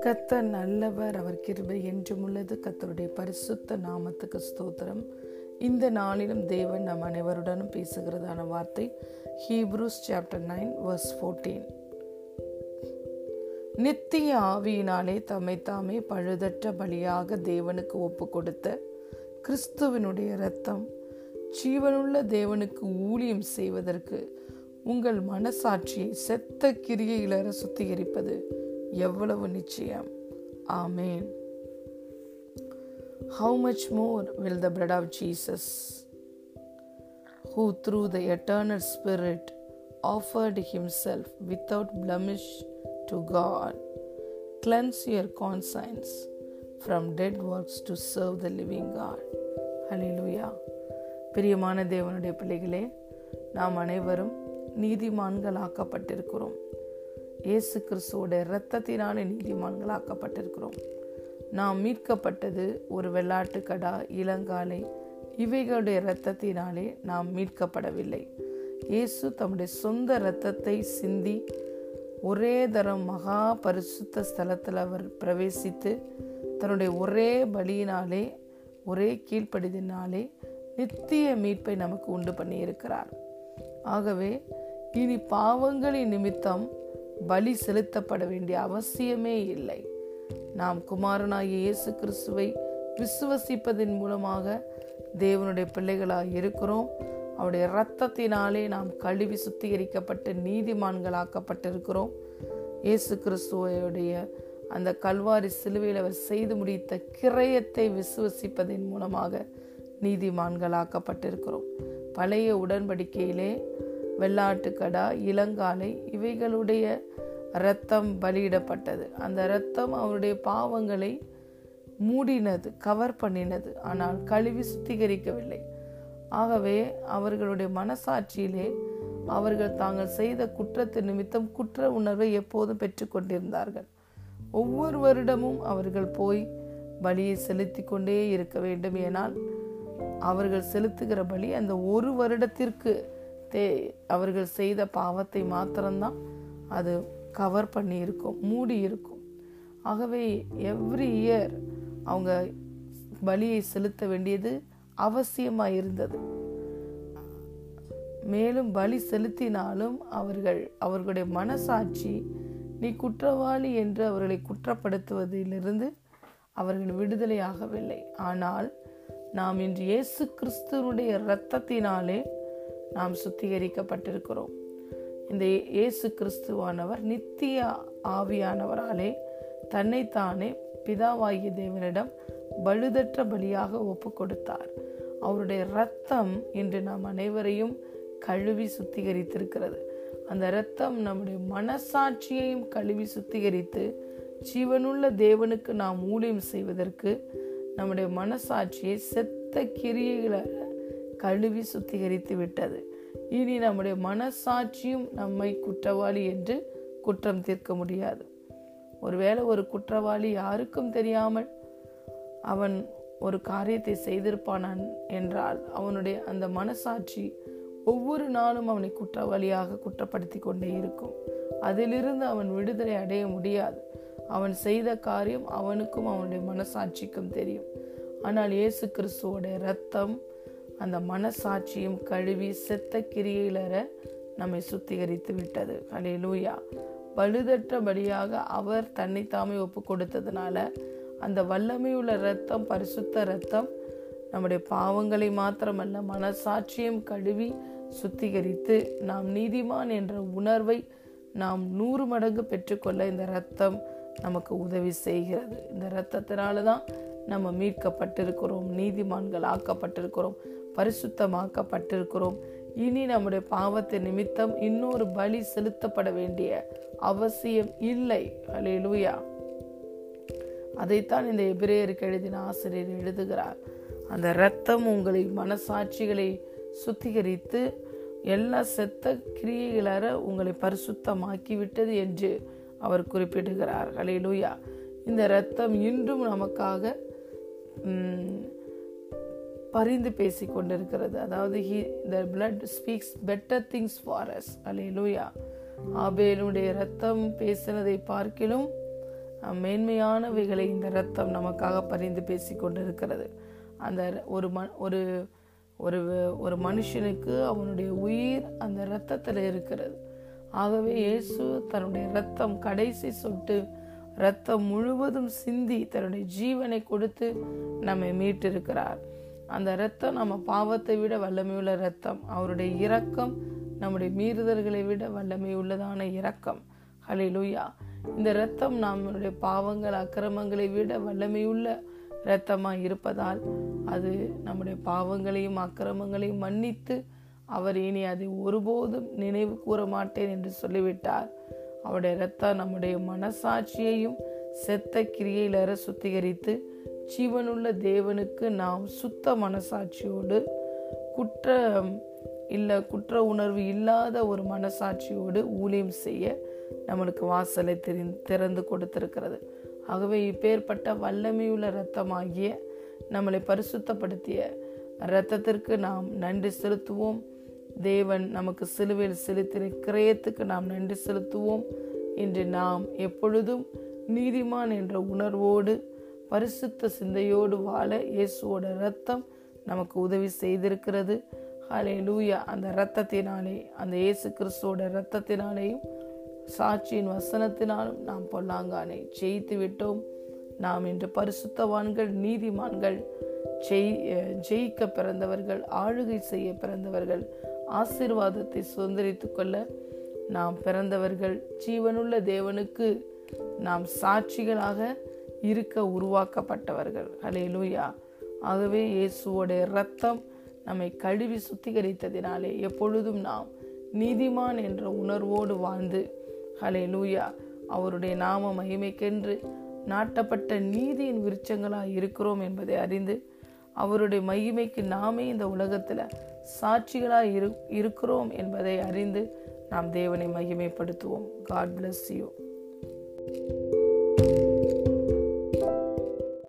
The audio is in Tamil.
கத்தர் நல்லவர் அவர் கிருபை என்றும் உள்ளது. கத்தருடைய பரிசுத்த நாமத்துக்கு ஸ்தோத்திரம். இந்த நாளிலும் தேவன் நம் அனைவருடனும் பேசுகிறதான வார்த்தை Hebrews chapter nine verse fourteen நித்திய ஆவியினாலே தம்மை தாமே பழுதற்ற பலியாக தேவனுக்கு ஒப்பு கொடுத்த கிறிஸ்துவனுடைய இரத்தம் ஜீவனுள்ள தேவனுக்கு ஊழியம் செய்வதற்கு உங்கள் மனசாட்சியை செத்த கிரியையிலர சுத்திகரிப்பது எவ்வளவு நிச்சயம் amen how much more will the blood of Jesus who through the eternal Spirit offered himself without blemish to God, cleanse your conscience from dead works to serve the living God. Hallelujah. பிரியமான தேவனுடைய பிள்ளைகளே நாம் அனைவரும் நீதிமான்களாக்கப்பட்டிருக்கிறோம். இயேசு கிறிஸ்துவோட இரத்தத்தினாலே நீதிமான்களாக்கப்பட்டிருக்கிறோம். நாம் மீட்கப்பட்டது ஒரு வெள்ளாட்டு கடா இளங்காலை இவைகளுடைய இரத்தத்தினாலே நாம் மீட்கப்படவில்லை. இயேசு தம்முடைய சொந்த இரத்தத்தை சிந்தி ஒரே தரம் மகா பரிசுத்த ஸ்தலத்தில் அவர் பிரவேசித்து தன்னுடைய ஒரே பலியினாலே ஒரே கீழ்ப்படிதினாலே நித்திய மீட்பை நமக்கு உண்டு பண்ணியிருக்கிறார். ஆகவே இனி பாவங்களின் நிமித்தம் பலி செலுத்தப்பட வேண்டிய அவசியமே இல்லை. நாம் குமாரனாகிய இயேசு கிறிஸ்துவை விசுவசிப்பதன் மூலமாக தேவனுடைய பிள்ளைகளாக இருக்கிறோம். அவருடைய இரத்தத்தினாலே நாம் கழுவி சுத்திகரிக்கப்பட்டு நீதிமான்களாக்கப்பட்டிருக்கிறோம். இயேசு கிறிஸ்துவோடைய அந்த கல்வாரி சிலுவையில் அவர் செய்து முடித்த கிரயத்தை விசுவசிப்பதன் மூலமாக நீதிமான்களாக்கப்பட்டிருக்கிறோம். பழைய உடன்படிக்கையிலே வெள்ளாட்டுக்கடா இளங்காலை இவைகளுடைய இரத்தம் பலியிடப்பட்டது. அந்த இரத்தம் அவருடைய பாவங்களை மூடினது கவர் பண்ணினது. ஆனால் கழுவி சுத்திகரிக்கவில்லை. ஆகவே அவர்களுடைய மனசாட்சியிலே அவர்கள் தாங்கள் செய்த குற்றத்து நிமித்தம் குற்ற உணர்வை எப்போதும் பெற்றுக்கொண்டிருந்தார்கள் ஒவ்வொரு வருடமும் அவர்கள் போய் பலியை செலுத்தி கொண்டே இருக்க வேண்டும். ஏனால் அவர்கள் செலுத்துகிற பலி அந்த ஒரு வருடத்திற்கு தே அவர்கள் செய்த பாவத்தை மாத்திரம்தான் அது கவர் பண்ணி இருக்கும் மூடி இருக்கும் ஆகவே எவ்ரி இயர் அவங்க பலியை செலுத்த வேண்டியது அவசியமாக இருந்தது. மேலும் பலி செலுத்தினாலும் அவர்கள் அவர்களுடைய மனசாட்சி நீ குற்றவாளி என்று அவர்களை குற்றப்படுத்துவதிலிருந்து அவர்கள் விடுதலையாகவில்லை. ஆனால் நாம் இன்று இயேசு கிறிஸ்துவனுடைய இரத்தத்தினாலே நாம் சுத்திகரிக்கப்பட்டிருக்கிறோம். இந்த இயேசு கிறிஸ்துவானவர் நித்திய ஆவியானவராலே தன்னைத்தானே பிதாவாகிய தேவனிடம் பழுதற்ற பலியாக ஒப்பு கொடுத்தார் அவருடைய இரத்தம் இன்று நாம் அனைவரையும் கழுவி சுத்திகரித்திருக்கிறது. அந்த இரத்தம் நம்முடைய மனசாட்சியையும் கழுவி சுத்திகரித்து ஜீவனுள்ள தேவனுக்கு நாம் ஊழியம் செய்வதற்கு நம்முடைய மனசாட்சியை செத்த கிரியைகளை கழுவி சுத்திகரித்து விட்டது. இனி நம்முடைய மனசாட்சியும் நம்மை குற்றவாளி என்று குற்றம் தீர்க்க முடியாது. ஒருவேளை ஒரு குற்றவாளி யாருக்கும் தெரியாமல் அவன் ஒரு காரியத்தை செய்திருப்பான் என்றால் அவனுடைய அந்த மனசாட்சி ஒவ்வொரு நாளும் அவனை குற்றவாளியாக குற்றப்படுத்தி கொண்டே இருக்கும். அதிலிருந்து அவன் விடுதலை அடைய முடியாது. அவன் செய்த காரியம் அவனுக்கும் அவனுடைய மனசாட்சிக்கும் தெரியும். ஆனால் இயேசு கிறிஸ்துவோட ரத்தம் அந்த மனசாட்சியும் கழுவி செத்த கிரியையிலற நம்மை சுத்திகரித்து விட்டது. அலே லூயா பழுதற்றபடியாக அவர் தன்னைத்தாமே ஒப்பு கொடுத்ததுனால அந்த வல்லமையுள்ள ரத்தம் பரிசுத்த ரத்தம் நம்முடைய பாவங்களை மாத்திரமல்ல மனசாட்சியும் கழுவி சுத்திகரித்து நாம் நீதிமான் என்ற உணர்வை நாம் நூறு மடங்கு பெற்றுக்கொள்ள இந்த ரத்தம் நமக்கு உதவி செய்கிறது. இந்த ரத்தத்தினால தான் நம்ம மீட்கப்பட்டிருக்கிறோம் நீதிமான்கள் ஆக்கப்பட்டிருக்கிறோம் பரிசுத்தமாக்கப்பட்டிருக்கிறோம். இனி நம்முடைய பாவத்தை நிமித்தம் இன்னொரு பலி செலுத்தப்பட வேண்டிய அவசியம் இல்லை. அலையிலுயா அதைத்தான் இந்த எபிரேயருக்கு எழுதின ஆசிரியர் எழுதுகிறார். அந்த இரத்தம் உங்களை மனசாட்சிகளை சுத்திகரித்து எல்லா செத்த கிரியைகளற உங்களை பரிசுத்தமாக்கி விட்டது என்று அவர் குறிப்பிடுகிறார். அலையிலுயா இந்த இரத்தம் இன்றும் நமக்காக பரிந்து பேசி கொண்டிருக்கிறது. அதாவது he the blood speaks better things for us hallelujah ஆபேலுடைய ரத்தம் பேசினதை பார்க்கிலும் மேன்மையானவைகளை இந்த ரத்தம் நமக்காக பரிந்து பேசி கொண்டிருக்கிறது. அந்த ஒரு ம ஒரு ஒரு ஒரு மனுஷனுக்கு அவனுடைய உயிர் அந்த இரத்தத்தில் இருக்கிறது. ஆகவே இயேசு தன்னுடைய ரத்தம் கடைசி சொட்டு ரத்தம் முழுவதும் சிந்தி தன்னுடைய ஜீவனை கொடுத்து நம்மை மீட்டிருக்கிறார். அந்த இரத்தம் நம்ம பாவத்தை விட வல்லமையுள்ள இரத்தம். அவருடைய இரக்கம் நம்முடைய மீறுதல்களை விட வல்லமை உள்ளதான இரக்கம். ஹலிலுயா இந்த இரத்தம் நம்மளுடைய பாவங்கள் அக்கிரமங்களை விட வல்லமையுள்ள இரத்தமாக இருப்பதால் அது நம்முடைய பாவங்களையும் அக்கிரமங்களையும் மன்னித்து அவர் இனி அதை ஒருபோதும் நினைவு கூற மாட்டேன் என்று சொல்லிவிட்டார். அவருடைய இரத்தம் நம்முடைய மனசாட்சியையும் செத்த கிரியையிலற சுத்திகரித்து ஜீவனுள்ள தேவனுக்கு நாம் சுத்த மனசாட்சியோடு குற்றம் இல்லை குற்ற உணர்வு இல்லாத ஒரு மனசாட்சியோடு ஊழியம் செய்ய நம்மளுக்கு வாசலை தெரி திறந்து கொடுத்திருக்கிறது. ஆகவே இப்பேற்பட்ட வல்லமையுள்ள இரத்தமாகிய நம்மளை பரிசுத்தப்படுத்திய இரத்தத்திற்கு நாம் நன்றி செலுத்துவோம். தேவன் நமக்கு சிலுவையில் செலுத்தின கிரயத்துக்கு நாம் நன்றி செலுத்துவோம். என்று நாம் எப்பொழுதும் நீதிமான் என்ற உணர்வோடு பரிசுத்த சிந்தையோடு வாழ இயேசுவோட ரத்தம் நமக்கு உதவி செய்திருக்கிறது. ஹலே லூயா அந்த இரத்தத்தினாலே அந்த இயேசு கிறிஸ்துவோட இரத்தத்தினாலேயும் சாட்சியின் வசனத்தினாலும் நாம் பொல்லாங்கானை ஜெயித்து விட்டோம். நாம் இன்று பரிசுத்தவான்கள் நீதிமான்கள் ஜெய் ஜெயிக்க பிறந்தவர்கள் ஆளுகை செய்ய பிறந்தவர்கள் ஆசீர்வாதத்தை சுதந்திரித்து கொள்ள நாம் பிறந்தவர்கள் ஜீவனுள்ள தேவனுக்கு நாம் சாட்சிகளாக இருக்க உருவாக்கப்பட்டவர்கள். ஹலே லூயா ஆகவே இயேசுவோடைய ரத்தம் நம்மை கழுவி சுத்திகரித்ததினாலே எப்பொழுதும் நாம் நீதிமான் என்ற உணர்வோடு வாழ்ந்து ஹலே லூயா அவருடைய நாம மகிமைக்கென்று நாட்டப்பட்ட நீதியின் விருச்சங்களாக இருக்கிறோம் என்பதை அறிந்து அவருடைய மகிமைக்கு நாமே இந்த உலகத்தில் சாட்சிகளாக இரு இருக்கிறோம் என்பதை அறிந்து நாம் தேவனை மகிமைப்படுத்துவோம். God bless you